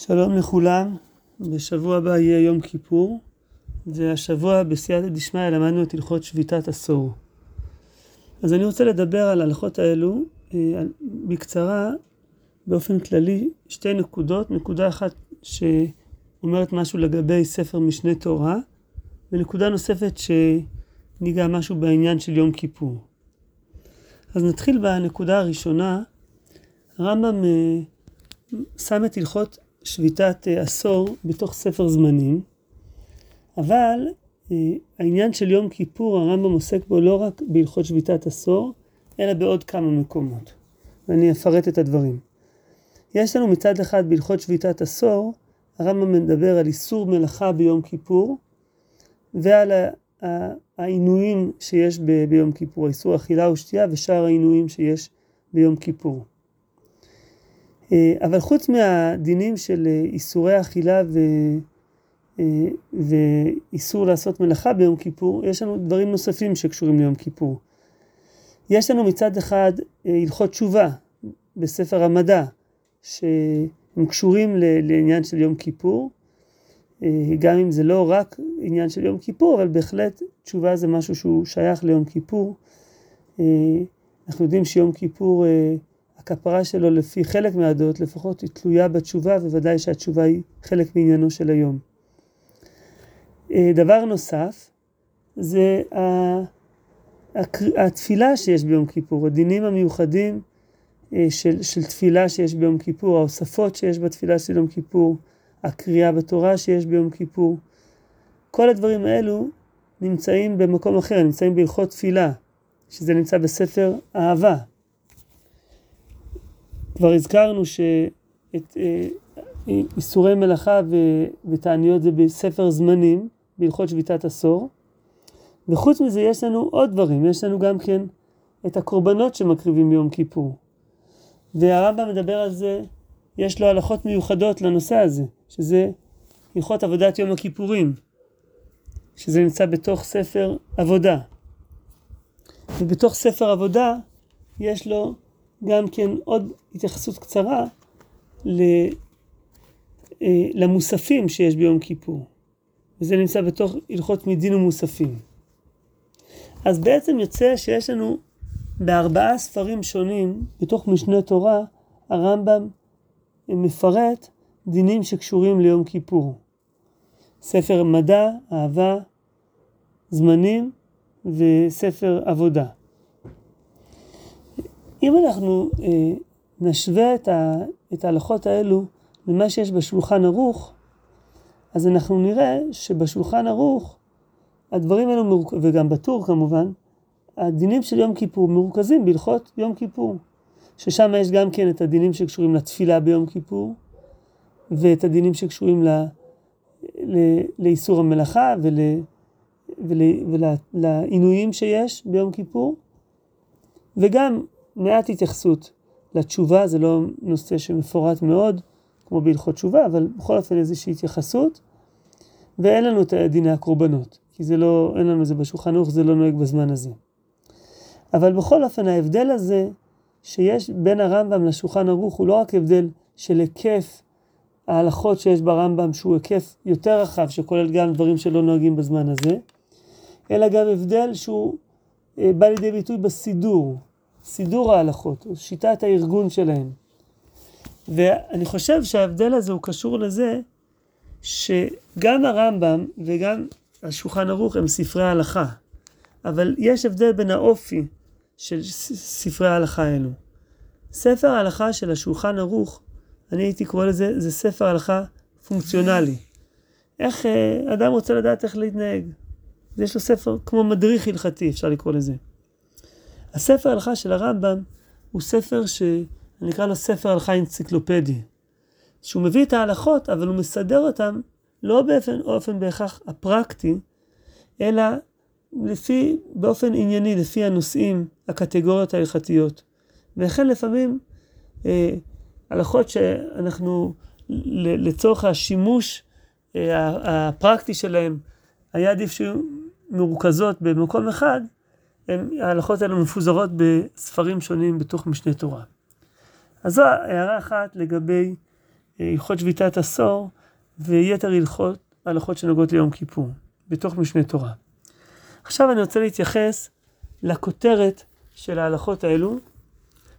שלום לכולם, בשבוע הבא יהיה יום כיפור, והשבוע בסייעתא דשמיא למדנו את הלכות שביתת עשור. אז אני רוצה לדבר על ההלכות האלו אה, בקצרה, באופן כללי, שתי נקודות, נקודה אחת שאומרת משהו לגבי ספר משנה תורה, ונקודה נוספת שניגע משהו בעניין של יום כיפור. אז נתחיל בנקודה הראשונה, הרמב"ם אה, שם את הלכות שביתת אה, עשור בתוך ספר זמנים, אבל אה, העניין של יום כיפור הרמב"ם עוסק בו לא רק בהלכות שביתת עשור, אלא בעוד כמה מקומות, ואני אפרט את הדברים. יש לנו מצד אחד בהלכות שביתת עשור, הרמב"ם מדבר על איסור מלאכה ביום כיפור, ועל העינויים שיש ביום כיפור, איסור אכילה ושתייה ושאר העינויים שיש ביום כיפור. אה, אבל חוץ מהדינים של אה, איסורי אכילה ו... אה, ואיסור לעשות מלאכה ביום כיפור, יש לנו דברים נוספים שקשורים ליום כיפור. יש לנו מצד אחד הלכות תשובה בספר המדע, שהם קשורים לעניין של יום כיפור, גם אם זה לא רק עניין של יום כיפור, אבל בהחלט תשובה זה משהו שהוא שייך ליום כיפור. אנחנו יודעים שיום כיפור הכפרה שלו לפי חלק מהדעות לפחות היא תלויה בתשובה, וודאי שהתשובה היא חלק מעניינו של היום. אה, דבר נוסף, זה התפילה שיש ביום כיפור, הדינים המיוחדים אה, של, של תפילה שיש ביום כיפור, ההוספות שיש בתפילה של יום כיפור, הקריאה בתורה שיש ביום כיפור. כל הדברים האלו נמצאים במקום אחר, נמצאים בהלכות תפילה, שזה נמצא בספר אהבה, כבר הזכרנו שאת אה, איסורי מלאכה ותעניות זה בספר זמנים, בהלכות שביתת עשור. וחוץ מזה יש לנו עוד דברים, יש לנו גם כן את הקורבנות שמקריבים ביום כיפור. והרמב"ם מדבר על זה, יש לו הלכות מיוחדות לנושא הזה, שזה הלכות עבודת יום הכיפורים, שזה נמצא בתוך ספר עבודה. ובתוך ספר עבודה יש לו גם כן עוד התייחסות קצרה אה, למוספים שיש ביום כיפור. וזה נמצא בתוך הלכות מדין ומוספים. אז בעצם יוצא שיש לנו בארבעה ספרים שונים, בתוך משנה תורה, הרמב"ם מפרט דינים שקשורים ליום כיפור. ספר מדע, אהבה, זמנים וספר עבודה. אם אנחנו אה, נשווה את, ה, את ההלכות האלו למה שיש בשולחן ערוך, אז אנחנו נראה שבשולחן ערוך הדברים האלו, מרוכ... וגם בטור כמובן, הדינים של יום כיפור מרוכזים בהלכות יום כיפור, ששם יש גם כן את הדינים שקשורים לתפילה ביום כיפור, ואת הדינים שקשורים ל... ל... לאיסור המלאכה ול... ול... ולעינויים שיש ביום כיפור, וגם מעט התייחסות לתשובה, זה לא נושא שמפורט מאוד, כמו בהלכות תשובה, אבל בכל אופן איזושהי התייחסות. ואין לנו את דיני הקורבנות, כי זה לא, אין לנו את זה בשולחן ערוך, זה לא נוהג בזמן הזה. אבל בכל אופן ההבדל הזה שיש בין הרמב"ם לשולחן ערוך הוא לא רק הבדל של היקף ההלכות שיש ברמב"ם, שהוא היקף יותר רחב, שכולל גם דברים שלא נוהגים בזמן הזה, אלא גם הבדל שהוא אה, בא לידי ביטוי בסידור, סידור ההלכות, או שיטת הארגון שלהם. ואני חושב שההבדל הזה הוא קשור לזה שגם הרמב"ם וגם השולחן ערוך הם ספרי ההלכה, אבל יש הבדל בין האופי של ספרי ההלכה האלו. ספר ההלכה של השולחן ערוך, אני הייתי קורא לזה, זה ספר הלכה פונקציונלי. איך אה, אדם רוצה לדעת איך להתנהג. יש לו ספר כמו מדריך הלכתי, אפשר לקרוא לזה. הספר הלכה של הרמב"ם הוא ספר שאני אקרא לו ספר הלכה אנציקלופדי. שהוא מביא את ההלכות, אבל הוא מסדר אותן לא באופן, באופן בהכרח הפרקטי, אלא לפי, באופן ענייני, לפי הנושאים, הקטגוריות ההלכתיות. ולכן לפעמים אה, הלכות שאנחנו, לצורך השימוש אה, הפרקטי שלהם, היה עדיף שיהיו מרוכזות במקום אחד, ההלכות האלה מפוזרות בספרים שונים בתוך משנה תורה. אז זו הערה אחת לגבי הלכות שביתת עשור ויתר הלכות, הלכות שנוגעות ליום כיפור, בתוך משנה תורה. עכשיו אני רוצה להתייחס לכותרת של ההלכות האלו,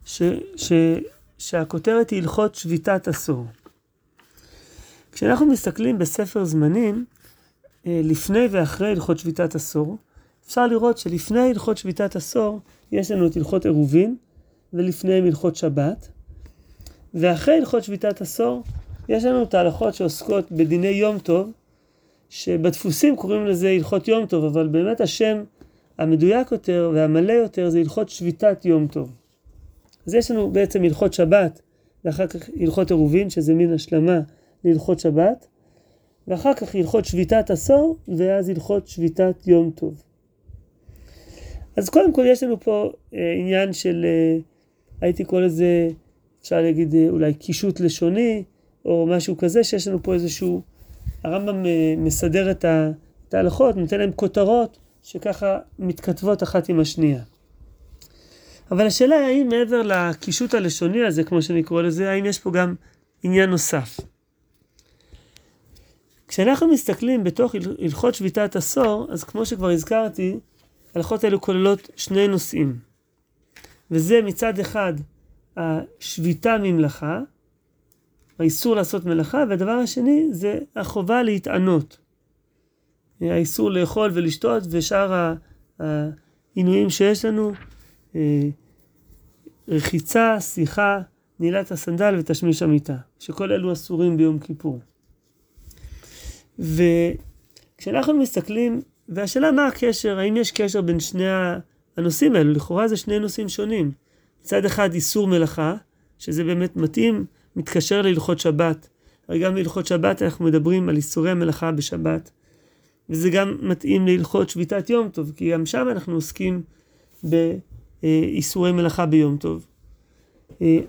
ש, ש, שהכותרת היא הלכות שביתת עשור. כשאנחנו מסתכלים בספר זמנים, אה, לפני ואחרי הלכות שביתת עשור, אפשר לראות שלפני הלכות שביתת עשור, יש לנו את הלכות עירובין, ולפניהם הלכות שבת, ואחרי הלכות שביתת עשור, יש לנו את ההלכות שעוסקות בדיני יום טוב, שבדפוסים קוראים לזה הלכות יום טוב, אבל באמת השם המדויק יותר והמלא יותר זה הלכות שביתת יום טוב. אז יש לנו בעצם הלכות שבת, ואחר כך הלכות עירובין, שזה מין השלמה להלכות שבת, ואחר כך הלכות שביתת עשור, ואז הלכות שביתת יום טוב. אז קודם כל יש לנו פה אה, עניין של, אה, הייתי קורא לזה, אפשר להגיד אה, אולי קישוט לשוני, או משהו כזה, שיש לנו פה איזשהו, הרמב"ם אה, מסדר את ההלכות, נותן להם כותרות שככה מתכתבות אחת עם השנייה. אבל השאלה היא האם מעבר לקישוט הלשוני הזה, כמו שאני קורא לזה, האם יש פה גם עניין נוסף. כשאנחנו מסתכלים בתוך הלכות שביתת עשור, אז כמו שכבר הזכרתי, ההלכות האלו כוללות שני נושאים. וזה מצד אחד השביתה ממלאכה, האיסור לעשות מלאכה, והדבר השני זה החובה להתענות. האיסור לאכול ולשתות ושאר העינויים שיש לנו, אה, רחיצה, שיחה, נעילת הסנדל ותשמיש המיטה, שכל אלו אסורים ביום כיפור. וכשאנחנו מסתכלים, והשאלה מה הקשר, האם יש קשר בין שני הנושאים האלו, לכאורה זה שני נושאים שונים. מצד אחד איסור מלאכה, שזה באמת מתאים, מתקשר להלכות שבת. הרי גם בהלכות שבת אנחנו מדברים על איסורי המלאכה בשבת, וזה גם מתאים להלכות שביתת יום טוב, כי גם שם אנחנו עוסקים באיסורי מלאכה ביום טוב.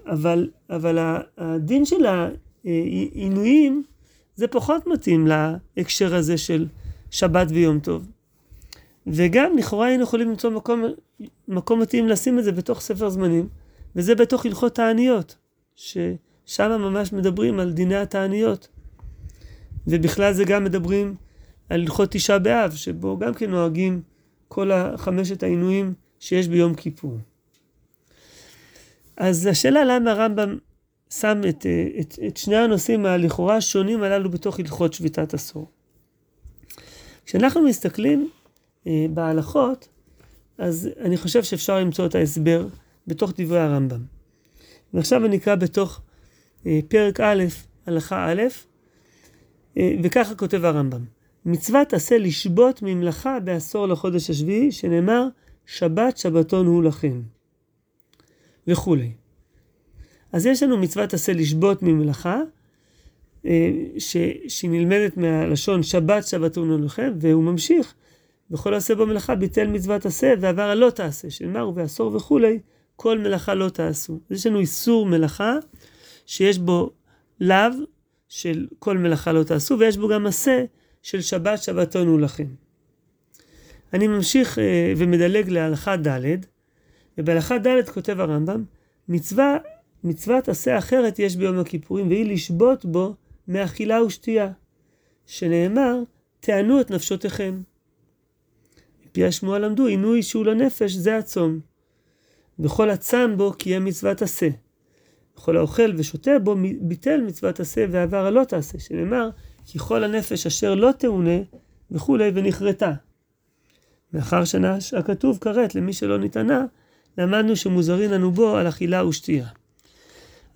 אבל, אבל הדין של העינויים זה פחות מתאים להקשר הזה של שבת ויום טוב. וגם לכאורה היינו יכולים למצוא מקום, מקום מתאים לשים את זה בתוך ספר זמנים, וזה בתוך הלכות תעניות, ששם ממש מדברים על דיני התעניות. ובכלל זה גם מדברים על הלכות תשעה באב, שבו גם כן נוהגים כל החמשת העינויים שיש ביום כיפור. אז השאלה למה הרמב"ם שם את, את, את שני הנושאים הלכאורה השונים הללו בתוך הלכות שביתת עשור. כשאנחנו מסתכלים אה, בהלכות, אז אני חושב שאפשר למצוא את ההסבר בתוך דברי הרמב"ם. ועכשיו אני אקרא בתוך אה, פרק א', הלכה א', אה, וככה כותב הרמב"ם: מצוות עשה לשבות ממלאכה בעשור לחודש השביעי, שנאמר שבת שבתון הוא לכם. וכולי. אז יש לנו מצוות עשה לשבות ממלאכה, ש, שהיא נלמדת מהלשון שבת שבתון לכם, והוא ממשיך, וכל עשה בו מלאכה ביטל מצוות עשה ועבר על לא תעשה, שנאמר ובעשור וכולי, כל מלאכה לא תעשו. אז יש לנו איסור מלאכה שיש בו לאו של כל מלאכה לא תעשו, ויש בו גם עשה של שבת שבתון הוא. אני ממשיך אה, ומדלג להלכה ד', ובהלכה ד' כותב הרמב"ם, מצווה, מצוות עשה אחרת יש ביום הכיפורים, והיא לשבות בו מאכילה ושתייה, שנאמר, תענו את נפשותיכם. מפי השמועה למדו, עינוי שהוא לנפש זה הצום. וכל הצם בו קיים מצוות עשה. וכל האוכל ושותה בו ביטל מצוות עשה ועבר הלא תעשה, שנאמר, כי כל הנפש אשר לא תאונה וכולי ונכרתה. מאחר שנש הכתוב כרת למי שלא נטענה, למדנו שמוזרין לנו בו על אכילה ושתייה.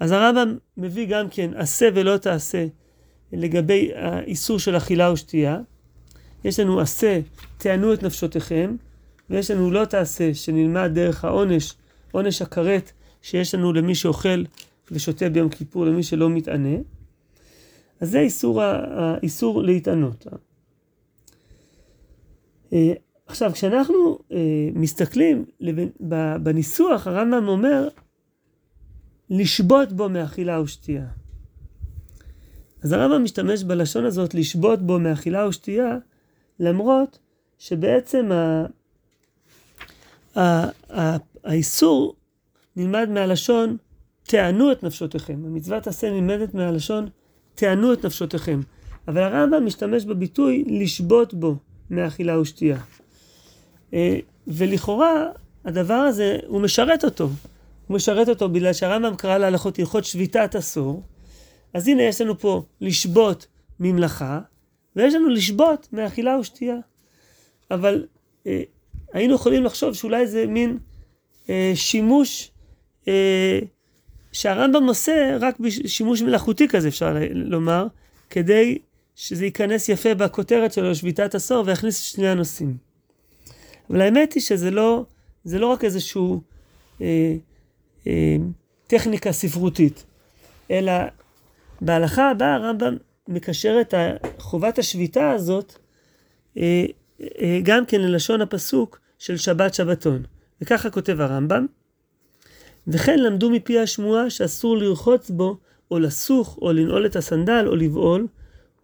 אז הרמב"ם מביא גם כן עשה ולא תעשה לגבי האיסור של אכילה ושתייה. יש לנו עשה, תענו את נפשותיכם, ויש לנו לא תעשה, שנלמד דרך העונש, עונש הכרת שיש לנו למי שאוכל ושותה ביום כיפור, למי שלא מתענה. אז זה איסור, האיסור להתענות. אה, עכשיו, כשאנחנו אה, מסתכלים בניסוח, הרמב"ם אומר, לשבות בו מאכילה ושתייה. אז הרמב"ם משתמש בלשון הזאת, לשבות בו מאכילה ושתייה, למרות שבעצם ה... ה... ה... נלמד מהלשון תענו את נפשותיכם. המצוות עשה נלמדת מהלשון תענו את נפשותיכם. אבל הרמב"ם משתמש בביטוי לשבות בו מאכילה ושתייה. אה, ולכאורה הדבר הזה, הוא משרת אותו. הוא משרת אותו בגלל שהרמב"ם קרא להלכות הלכות שביתת עשור. אז הנה יש לנו פה לשבות ממלאכה, ויש לנו לשבות מאכילה ושתייה. אבל אה, היינו יכולים לחשוב שאולי זה מין אה, שימוש אה, שהרמב"ם עושה רק בשימוש מלאכותי כזה, אפשר לומר, כדי שזה ייכנס יפה בכותרת שלו, שביתת עשור, ויכניס את שני הנושאים. אבל האמת היא שזה לא, זה לא רק איזושהי אה, אה, טכניקה ספרותית, אלא בהלכה הבאה הרמב"ם מקשר את חובת השביתה הזאת אה, אה, גם כן ללשון הפסוק של שבת שבתון. וככה כותב הרמב"ם, וכן למדו מפי השמועה שאסור לרחוץ בו, או לסוך, או לנעול את הסנדל, או לבעול,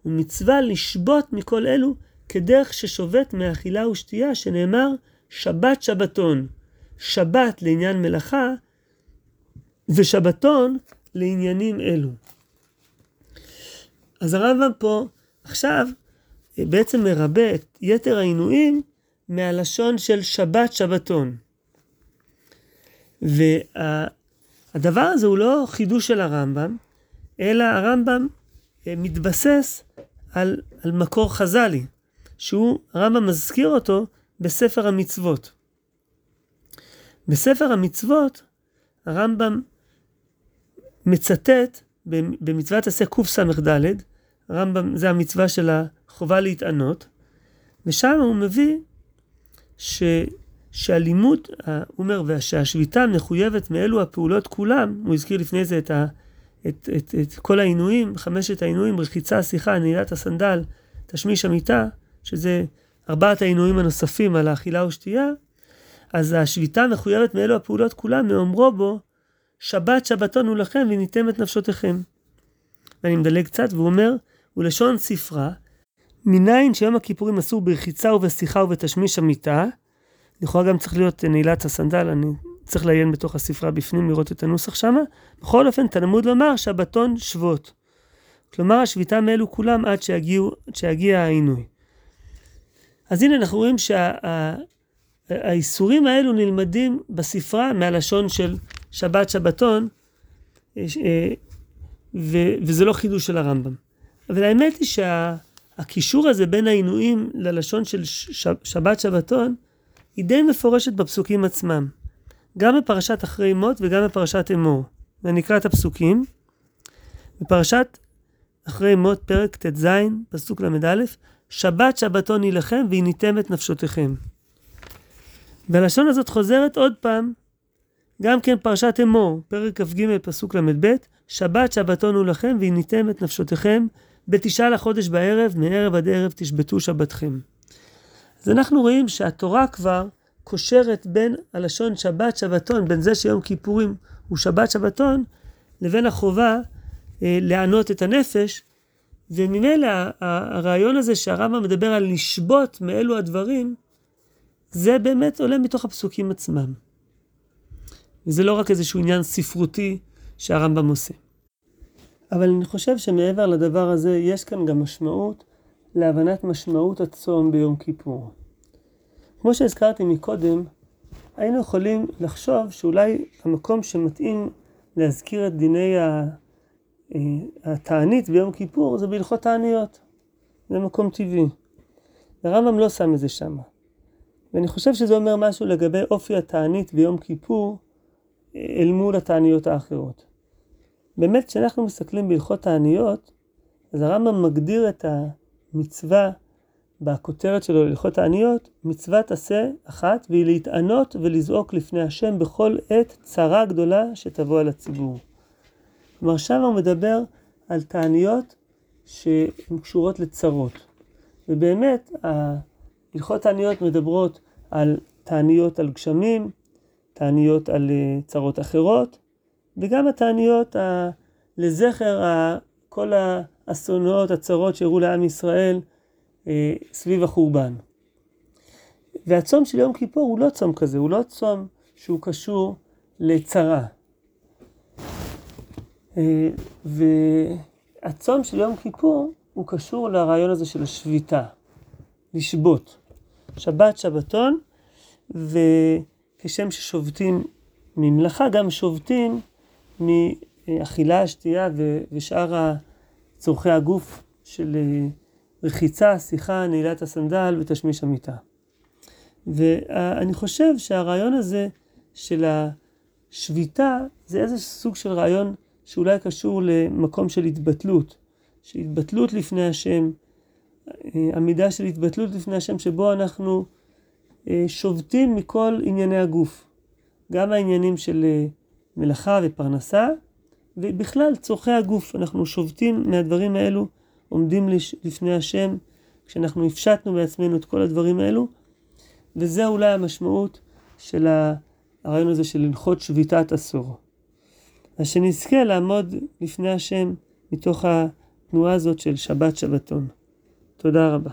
ומצווה לשבות מכל אלו כדרך ששובת מאכילה ושתייה, שנאמר שבת שבתון. שבת לעניין מלאכה, ושבתון לעניינים אלו. אז הרמב"ם פה עכשיו בעצם מרבה את יתר העינויים מהלשון של שבת שבתון. והדבר הזה הוא לא חידוש של הרמב"ם, אלא הרמב"ם אה, מתבסס על, על מקור חז"לי, שהוא, הרמב"ם מזכיר אותו בספר המצוות. בספר המצוות הרמב"ם מצטט במצוות עשה קס"ד, הרמב"ם זה המצווה של החובה להתענות, ושם הוא מביא ש, שהלימוד, הוא אומר, שהשביתה מחויבת מאלו הפעולות כולם, הוא הזכיר לפני זה את, ה, את, את, את כל העינויים, חמשת העינויים, רחיצה, שיחה, נעילת הסנדל, תשמיש המיטה, שזה ארבעת העינויים הנוספים על האכילה ושתייה, אז השביתה מחויבת מאלו הפעולות כולם, מאומרו בו, שבת שבתון הוא לכם וניתם את נפשותיכם. ואני מדלג קצת, והוא אומר, ולשון ספרה, מניין שיום הכיפורים אסור ברחיצה ובשיחה ובתשמיש המיטה, לכאורה גם צריך להיות נעילת הסנדל, אני צריך לעיין בתוך הספרה בפנים לראות את הנוסח שמה. בכל אופן, תלמוד לומר שבתון שבות. כלומר, השביתה מאלו כולם עד שיגיעו, שיגיע העינוי. אז הנה אנחנו רואים שהאיסורים שה, האלו נלמדים בספרה מהלשון של שבת שבתון, אה, ו, וזה לא חידוש של הרמב"ם. אבל האמת היא שהקישור הזה בין העינויים ללשון של שבת שבתון, היא די מפורשת בפסוקים עצמם. גם בפרשת אחרי מות וגם בפרשת אמור. ואני אקרא את הפסוקים. בפרשת אחרי מות, פרק ט"ז, פסוק ל"א, שבת שבתון היא לכם והניתם את נפשותיכם. והלשון הזאת חוזרת עוד פעם, גם כן פרשת אמור, פרק כ"ג, פסוק ל"ב, שבת שבתון הוא לכם והניתם את נפשותיכם בתשעה לחודש בערב, מערב עד ערב תשבתו שבתכם. אז אנחנו רואים שהתורה כבר קושרת בין הלשון שבת שבתון, בין זה שיום כיפורים הוא שבת שבתון, לבין החובה אה, לענות את הנפש, וממילא הרעיון הזה שהרמב"ם מדבר על לשבות מאלו הדברים, זה באמת עולה מתוך הפסוקים עצמם. וזה לא רק איזשהו עניין ספרותי שהרמב"ם עושה. אבל אני חושב שמעבר לדבר הזה, יש כאן גם משמעות להבנת משמעות הצום ביום כיפור. כמו שהזכרתי מקודם, היינו יכולים לחשוב שאולי המקום שמתאים להזכיר את דיני אה, התענית ביום כיפור זה בהלכות תעניות. זה מקום טבעי. הרמב"ם לא שם את זה שם. ואני חושב שזה אומר משהו לגבי אופי התענית ביום כיפור אל מול התעניות האחרות. באמת, כשאנחנו מסתכלים בהלכות תעניות, אז הרמב"ם מגדיר את המצווה בכותרת שלו להלכות העניות, מצוות עשה אחת, והיא להתענות ולזעוק לפני השם בכל עת צרה גדולה שתבוא על הציבור. כלומר, שם הוא מדבר על תעניות שהן קשורות לצרות. ובאמת, הלכות תעניות מדברות על תעניות על גשמים, תעניות על אה, צרות אחרות, וגם התעניות ה... לזכר ה... כל האסונות, הצרות שאירעו לעם ישראל אה, סביב החורבן. והצום של יום כיפור הוא לא צום כזה, הוא לא צום שהוא קשור לצרה. אה, הצום של יום כיפור הוא קשור לרעיון הזה של השביתה, לשבות. שבת שבתון, וכשם ששובתים ממלאכה, גם שובתים מאכילה, שתייה ושאר צורכי הגוף של אה, רחיצה, שיחה, נעילת הסנדל ותשמיש המיטה. ואני חושב שהרעיון הזה של השביתה זה איזה סוג של רעיון שאולי קשור למקום של התבטלות, של התבטלות לפני השם, אה, עמידה של התבטלות לפני השם שבו אנחנו אה, שובתים מכל ענייני הגוף, גם העניינים של אה, מלאכה ופרנסה, ובכלל צורכי הגוף, אנחנו שובתים מהדברים האלו, עומדים לפני השם, כשאנחנו הפשטנו בעצמנו את כל הדברים האלו, וזה אולי המשמעות של הרעיון הזה של לנחות שביתת עשור. אז שנזכה לעמוד לפני השם מתוך התנועה הזאת של שבת שבתון. תודה רבה.